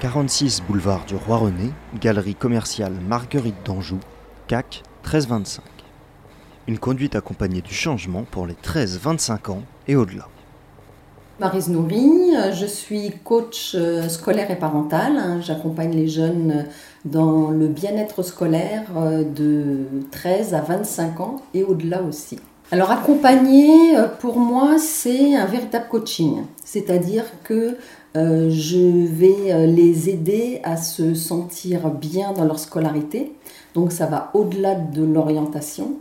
46 boulevard du Roi René, galerie commerciale Marguerite d'Anjou, CAC 1325. Une conduite accompagnée du changement pour les 13-25 ans et au-delà. Marise Nourri, je suis coach euh, scolaire et parental. J'accompagne les jeunes dans le bien-être scolaire euh, de 13 à 25 ans et au-delà aussi. Alors accompagner, euh, pour moi, c'est un véritable coaching. C'est-à-dire que je vais les aider à se sentir bien dans leur scolarité. Donc ça va au-delà de l'orientation.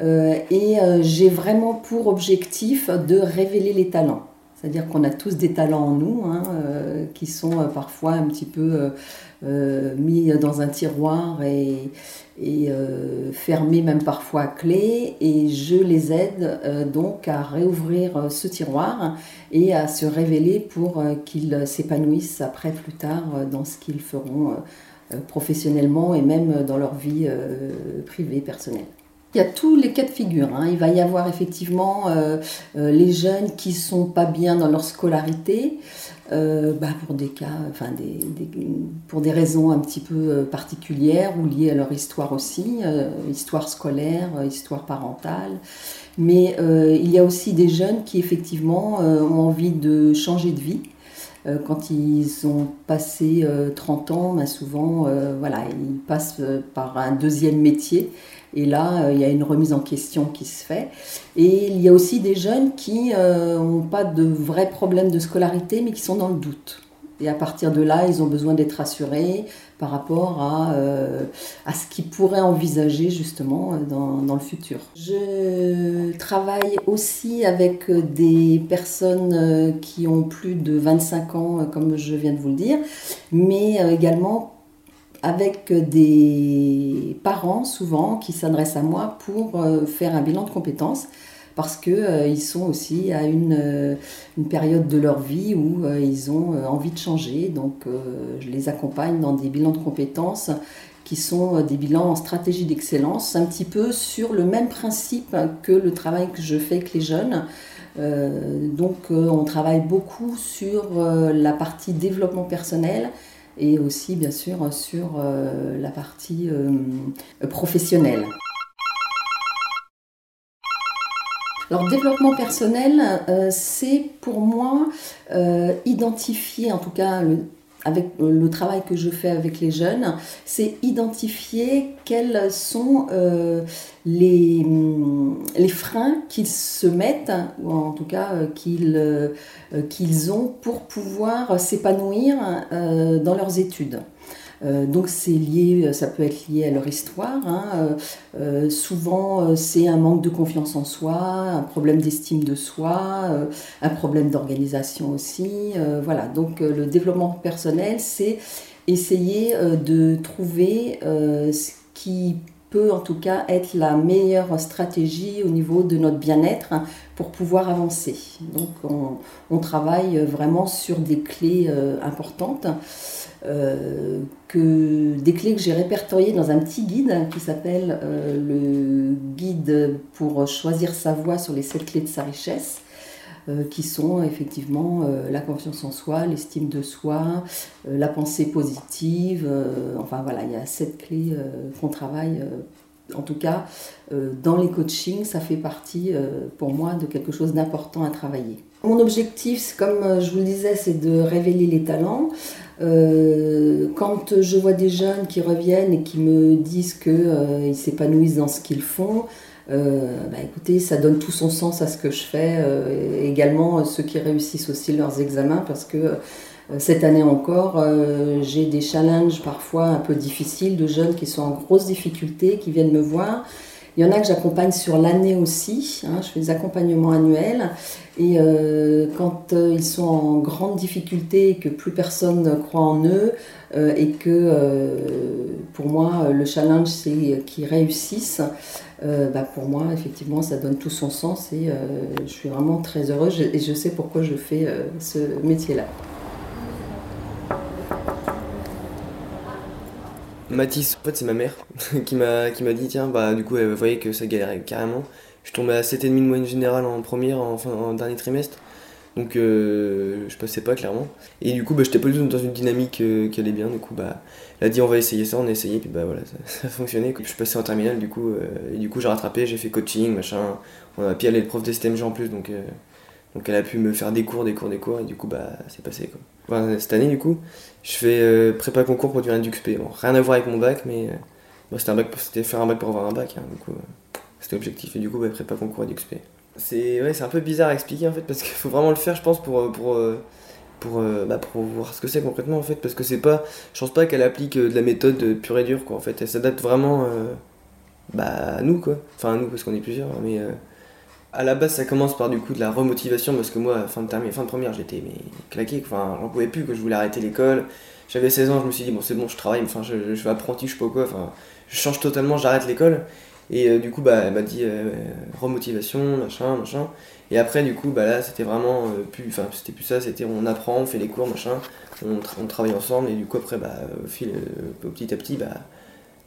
et j'ai vraiment pour objectif de révéler les talents. C'est-à-dire qu'on a tous des talents en nous hein, euh, qui sont euh, parfois un petit peu euh, mis dans un tiroir et, fermés même parfois à clé. Et je les aide donc à réouvrir ce tiroir et à se révéler pour qu'ils s'épanouissent après plus tard dans ce qu'ils feront professionnellement et même dans leur vie privée, personnelle. Il y a tous les cas de figure. Hein. Il va y avoir effectivement euh, euh, les jeunes qui sont pas bien dans leur scolarité, euh, bah, pour des pour des raisons un petit peu particulières ou liées à leur histoire aussi, histoire scolaire, histoire parentale. Mais il y a aussi des jeunes qui effectivement ont envie de changer de vie quand ils ont passé 30 ans, bah, souvent, voilà, ils passent par un deuxième métier et là, euh, il y a une remise en question qui se fait. Et il y a aussi des jeunes qui n'ont euh, pas de vrais problèmes de scolarité, mais qui sont dans le doute. Et à partir de là, ils ont besoin d'être rassurés par rapport à, euh, à ce qu'ils pourraient envisager justement dans, dans, le futur. Je travaille aussi avec des personnes qui ont plus de 25 ans, comme je viens de vous le dire, mais également avec des parents souvent qui s'adressent à moi pour euh, faire un bilan de compétences parce qu'ils euh, sont aussi à une, euh, une, période de leur vie où ils ont envie de changer. Donc je les accompagne dans des bilans de compétences qui sont des bilans en stratégie d'excellence, un petit peu sur le même principe que le travail que je fais avec les jeunes. donc on travaille beaucoup sur la partie développement personnel et aussi bien sûr sur euh, la partie euh, professionnelle. Alors développement personnel, euh, c'est pour moi identifier en tout cas avec euh, le travail que je fais avec les jeunes, c'est identifier quels sont euh, les, mm, les, freins qu'ils se mettent, ou en tout cas euh, qu'ils ont pour pouvoir s'épanouir dans leurs études. Euh, donc c'est lié, ça peut être lié à leur histoire. Hein. Euh, euh, souvent c'est un manque de confiance en soi, un problème d'estime de soi, un problème d'organisation aussi. voilà, donc le développement personnel, c'est essayer de trouver ce qui peut en tout cas être la meilleure stratégie au niveau de notre bien-être pour pouvoir avancer. Donc on, travaille vraiment sur des clés importantes. Euh, que des clés que j'ai répertoriées dans un petit guide qui s'appelle euh, le guide pour choisir sa voie sur les sept clés de sa richesse. Euh, qui sont effectivement la confiance en soi, l'estime de soi, la pensée positive. enfin voilà, il y a sept clés qu'on travaille. En tout cas, dans les coachings, ça fait partie pour moi de quelque chose d'important à travailler. Mon objectif, comme je vous le disais, c'est de révéler les talents. Euh, quand je vois des jeunes qui reviennent et qui me disent qu'ils euh, s'épanouissent dans ce qu'ils font, euh, bah, écoutez, ça donne tout son sens à ce que je fais. également, ceux qui réussissent aussi leurs examens, parce que cette année encore, j'ai des challenges parfois un peu difficiles de jeunes qui sont en grosse difficulté, qui viennent me voir il y en a que j'accompagne sur l'année aussi. Hein, je fais des accompagnements annuels. Et euh, quand euh, ils sont en grande difficulté et que plus personne ne croit en eux, euh, et que pour moi, le challenge, c'est qu'ils réussissent, bah, pour moi, effectivement, ça donne tout son sens et je suis vraiment très heureuse et je sais pourquoi je fais ce métier-là. Mathis, en fait, c'est ma mère qui m'a qui m'a dit tiens bah du coup elle voyait que ça galérait carrément. Je tombais à 7,5 de moyenne générale en première en, en dernier trimestre. Donc je passais pas clairement. Et du coup, bah, j'étais pas du tout dans une dynamique qui allait bien. Du coup, bah, elle a dit on va essayer ça, on a essayé, puis bah voilà, ça, a fonctionné. Je suis passé en terminale, du coup, et du coup j'ai rattrapé, j'ai fait coaching, machin. On a, puis elle est prof d'STMG en plus, donc donc elle a pu me faire des cours, des cours, des cours, et du coup, bah, c'est passé. Quoi. cette année, du coup, je fais euh, prépa concours pour devenir XP. Bon, rien à voir avec mon bac, mais euh, c'était, un bac, c'était faire un bac pour avoir un bac. Hein, du coup, euh, c'était objectif. Et du coup, bah, prépa concours et XP. C'est, ouais, c'est un peu bizarre à expliquer en fait, parce qu'il faut vraiment le faire, je pense, pour, pour, pour, bah, pour voir ce que c'est concrètement en fait. Parce que c'est pas, je pense pas qu'elle applique de la méthode pure et dure, quoi. En fait, elle s'adapte vraiment bah, à nous, quoi. Enfin, à nous, parce qu'on est plusieurs, mais à la base, ça commence par du coup de la remotivation parce que moi, fin de fin de première, j'étais mais claqué, enfin, j'en pouvais plus, que je voulais arrêter l'école. J'avais 16 ans, je me suis dit, bon, c'est bon, je travaille, enfin, je, je vais apprenti, je sais pas quoi, enfin, je change totalement, j'arrête l'école. Et euh, du coup, bah, elle m'a dit euh, remotivation, machin, machin. Et après, du coup, bah là, c'était vraiment euh, plus, enfin, c'était plus ça, c'était on apprend, on fait les cours, machin, on, on travaille ensemble, et du coup, après, bah, fil, petit à petit, bah,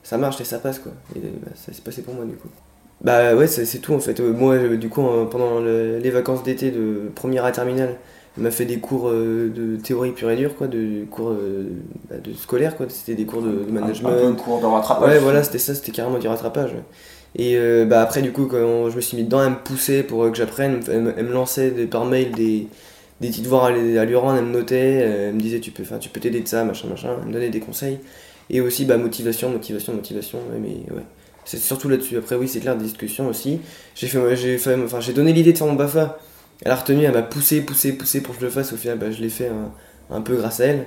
ça marche et ça passe, quoi. Et bah, ça s'est passé pour moi, du coup. Bah ouais, c'est tout en fait. Euh, moi, euh, du coup, pendant les vacances d'été de première à terminale, elle m'a fait des cours euh, de théorie pure et dure, quoi, de cours bah, de scolaire, quoi. C'était des cours de, management. Un, peu cours de rattrapage. Ouais, voilà, c'était ça, c'était carrément du rattrapage. Et bah après, du coup, quand je me suis mis dedans, elle me poussait pour que j'apprenne. Elle, me lançait par mail des, des petites devoirs à, lui rendre, elle me notait, elle me disait tu peux tu peux t'aider de ça, machin, machin. Elle me donnait des conseils. Et aussi, bah, motivation, motivation, motivation. mais ouais. C'est surtout là-dessus. Après, oui, c'est clair, des discussions aussi. J'ai fait, j'ai fait, enfin, j'ai donné l'idée de faire mon BAFA. Elle a retenu, elle m'a poussé, poussé, poussé pour que je le fasse. Au final, bah, je l'ai fait un, peu grâce à elle.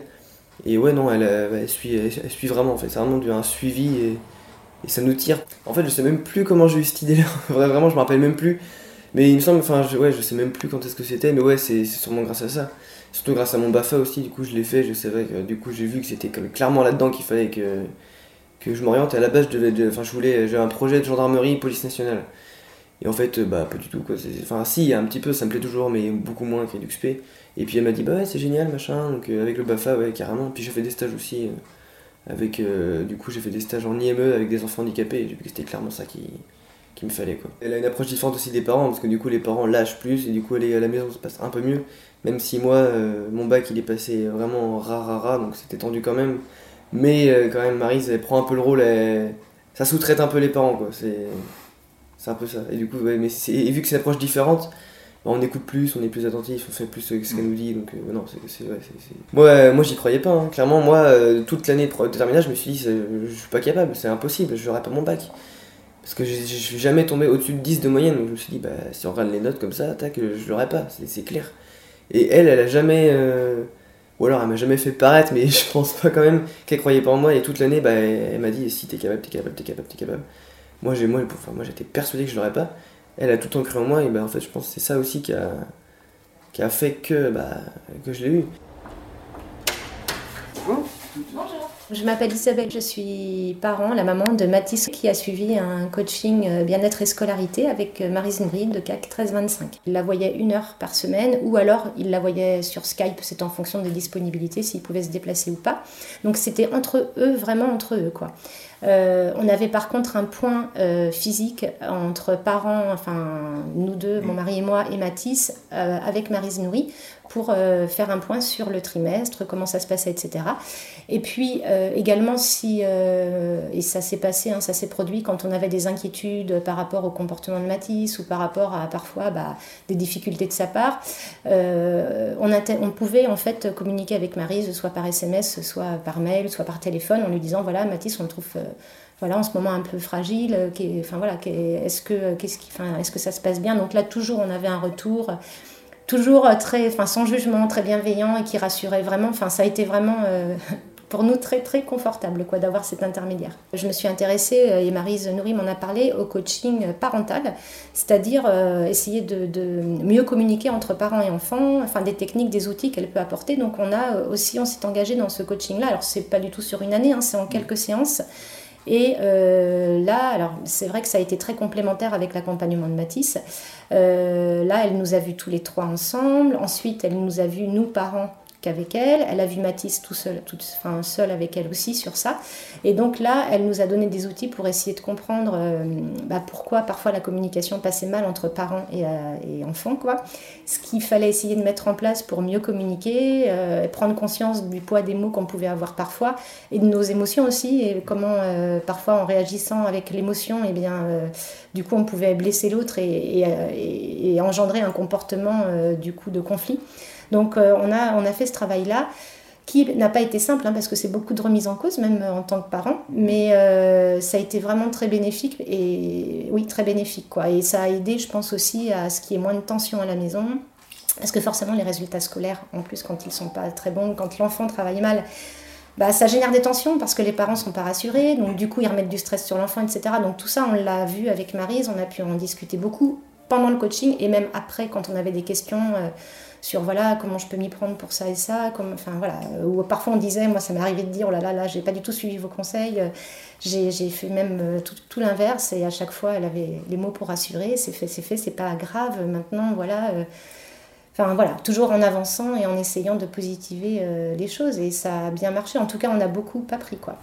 Et ouais, non, elle, elle, suit, elle, suit vraiment, en fait. C'est vraiment un suivi et, et, ça nous tire. En fait, je sais même plus comment j'ai eu cette idée-là. vraiment, je me rappelle même plus. Mais il me semble, enfin, je, ouais, je sais même plus quand est-ce que c'était. Mais ouais, c'est sûrement grâce à ça. Surtout grâce à mon BAFA aussi, du coup, je l'ai fait. Je savais que, du coup, j'ai vu que c'était clairement là-dedans qu'il fallait que que je m'oriente. À la base, je devais, je voulais, j'ai un projet de gendarmerie, police nationale. Et en fait, bah, pas du tout, quoi. Enfin, si, un petit peu, ça me plaît toujours, mais beaucoup moins qu'EduxP. Et puis elle m'a dit, bah ouais, c'est génial, machin. Donc euh, avec le BAFA, ouais, carrément. Puis j'ai fait des stages aussi. Euh, avec, euh, du coup, j'ai fait des stages en IME avec des enfants handicapés. J'ai vu que c'était clairement ça qui, qui me fallait, quoi. Elle a une approche différente aussi des parents, parce que du coup, les parents lâchent plus. Et du coup, aller à la maison, se passe un peu mieux. Même si moi, mon bac, il est passé vraiment rare, rare, rare, donc c'était tendu quand même. Mais euh, quand même, Marise, prend un peu le rôle, ça sous-traite un peu les parents, quoi. C'est, c'est un peu ça. Et du coup, mais vu que c'est une approche différente, bah, on écoute plus, on est plus attentif, on fait plus euh, ce qu'elle nous dit. Donc, euh, c'est, Moi, moi j'y croyais pas. Hein. Clairement, moi, toute l'année de terminale, je me suis dit, je suis pas capable, c'est impossible, je n'aurai pas mon bac. Parce que je suis jamais tombé au-dessus de 10 de moyenne, donc je me suis dit, bah, si on regarde les notes comme ça, tac, je l'aurais pas, c'est, clair. Et elle, elle a jamais. Ou alors elle m'a jamais fait paraître, mais je pense pas quand même qu'elle croyait pas en moi. Et toute l'année, bah, elle, m'a dit si t'es capable, t'es capable, t'es capable, t'es capable. Moi, j'ai, moi, enfin, moi j'étais persuadé que je l'aurais pas. Elle a tout le temps cru en moi, et bah, en fait, je pense que c'est ça aussi qui a, qui a fait que, bah, que je l'ai eu. Je m'appelle Isabelle, je suis parent, la maman de Mathis qui a suivi un coaching euh, bien-être et scolarité avec euh, Marise Nri de CAC 1325. Il la voyait une heure par semaine ou alors il la voyait sur Skype, c'est en fonction des disponibilités, s'il pouvait se déplacer ou pas. Donc c'était entre eux, vraiment entre eux quoi. Euh, on avait par contre un point physique entre parents, enfin nous deux, mon mari et moi, et Mathis, avec Marise Nourri, pour faire un point sur le trimestre, comment ça se passait, etc. Et puis euh, également si, euh, et ça s'est passé, hein, ça s'est produit quand on avait des inquiétudes par rapport au comportement de Matisse ou par rapport à parfois bah, des difficultés de sa part, euh, on, on, pouvait en fait communiquer avec Marise soit par SMS, soit par mail, soit par téléphone en lui disant voilà Matisse on le trouve voilà, en ce moment un peu fragile, enfin voilà, est-ce que, qu'est-ce qui, enfin, est-ce que ça se passe bien? Donc là, toujours, on avait un retour, toujours très, enfin, sans jugement, très bienveillant et qui rassurait vraiment. Ça a été vraiment pour nous très très confortable quoi d'avoir cet intermédiaire. Je me suis intéressée euh, et Marise Nourri m'en a parlé au coaching parental, c'est-à-dire euh, essayer de, mieux communiquer entre parents et enfants, enfin des techniques, des outils qu'elle peut apporter. Donc on a euh, aussi on s'est engagé dans ce coaching là. Alors c'est pas du tout sur une année, hein, c'est en quelques séances. Et là, alors c'est vrai que ça a été très complémentaire avec l'accompagnement de Matisse. là, elle nous a vus tous les trois ensemble. Ensuite, elle nous a vus, nous parents, qu'avec elle. Elle a vu Mathis tout seul, enfin, seul avec elle aussi sur ça. Et donc là, elle nous a donné des outils pour essayer de comprendre euh, bah, pourquoi parfois la communication passait mal entre parents et, et, enfants. Quoi. Ce qu'il fallait essayer de mettre en place pour mieux communiquer, prendre conscience du poids des mots qu'on pouvait avoir parfois et de nos émotions aussi. Et comment parfois en réagissant avec l'émotion, et eh bien, du coup on pouvait blesser l'autre et, et, engendrer un comportement du coup de conflit. Donc euh, on, a, on a fait ce travail-là qui n'a pas été simple, hein, parce que c'est beaucoup de remise en cause, même en tant que parent, mais euh, ça a été vraiment très bénéfique, et oui, très bénéfique, quoi. Et ça a aidé, je pense aussi, à ce qu'il y ait moins de tension à la maison, parce que forcément, les résultats scolaires, en plus, quand ils sont pas très bons, quand l'enfant travaille mal, bah, ça génère des tensions parce que les parents sont pas rassurés, donc du coup, ils remettent du stress sur l'enfant, etc. Donc tout ça, on l'a vu avec Marise, on a pu en discuter beaucoup pendant le coaching et même après, quand on avait des questions. Euh, sur voilà comment je peux m'y prendre pour ça et ça comme enfin voilà ou parfois on disait moi ça m'est arrivé de dire oh là là là j'ai pas du tout suivi vos conseils j'ai fait même euh, tout, l'inverse et à chaque fois elle avait les mots pour rassurer c'est fait c'est fait c'est pas grave maintenant voilà euh. enfin voilà toujours en avançant et en essayant de positiver euh, les choses et ça a bien marché en tout cas on a beaucoup appris quoi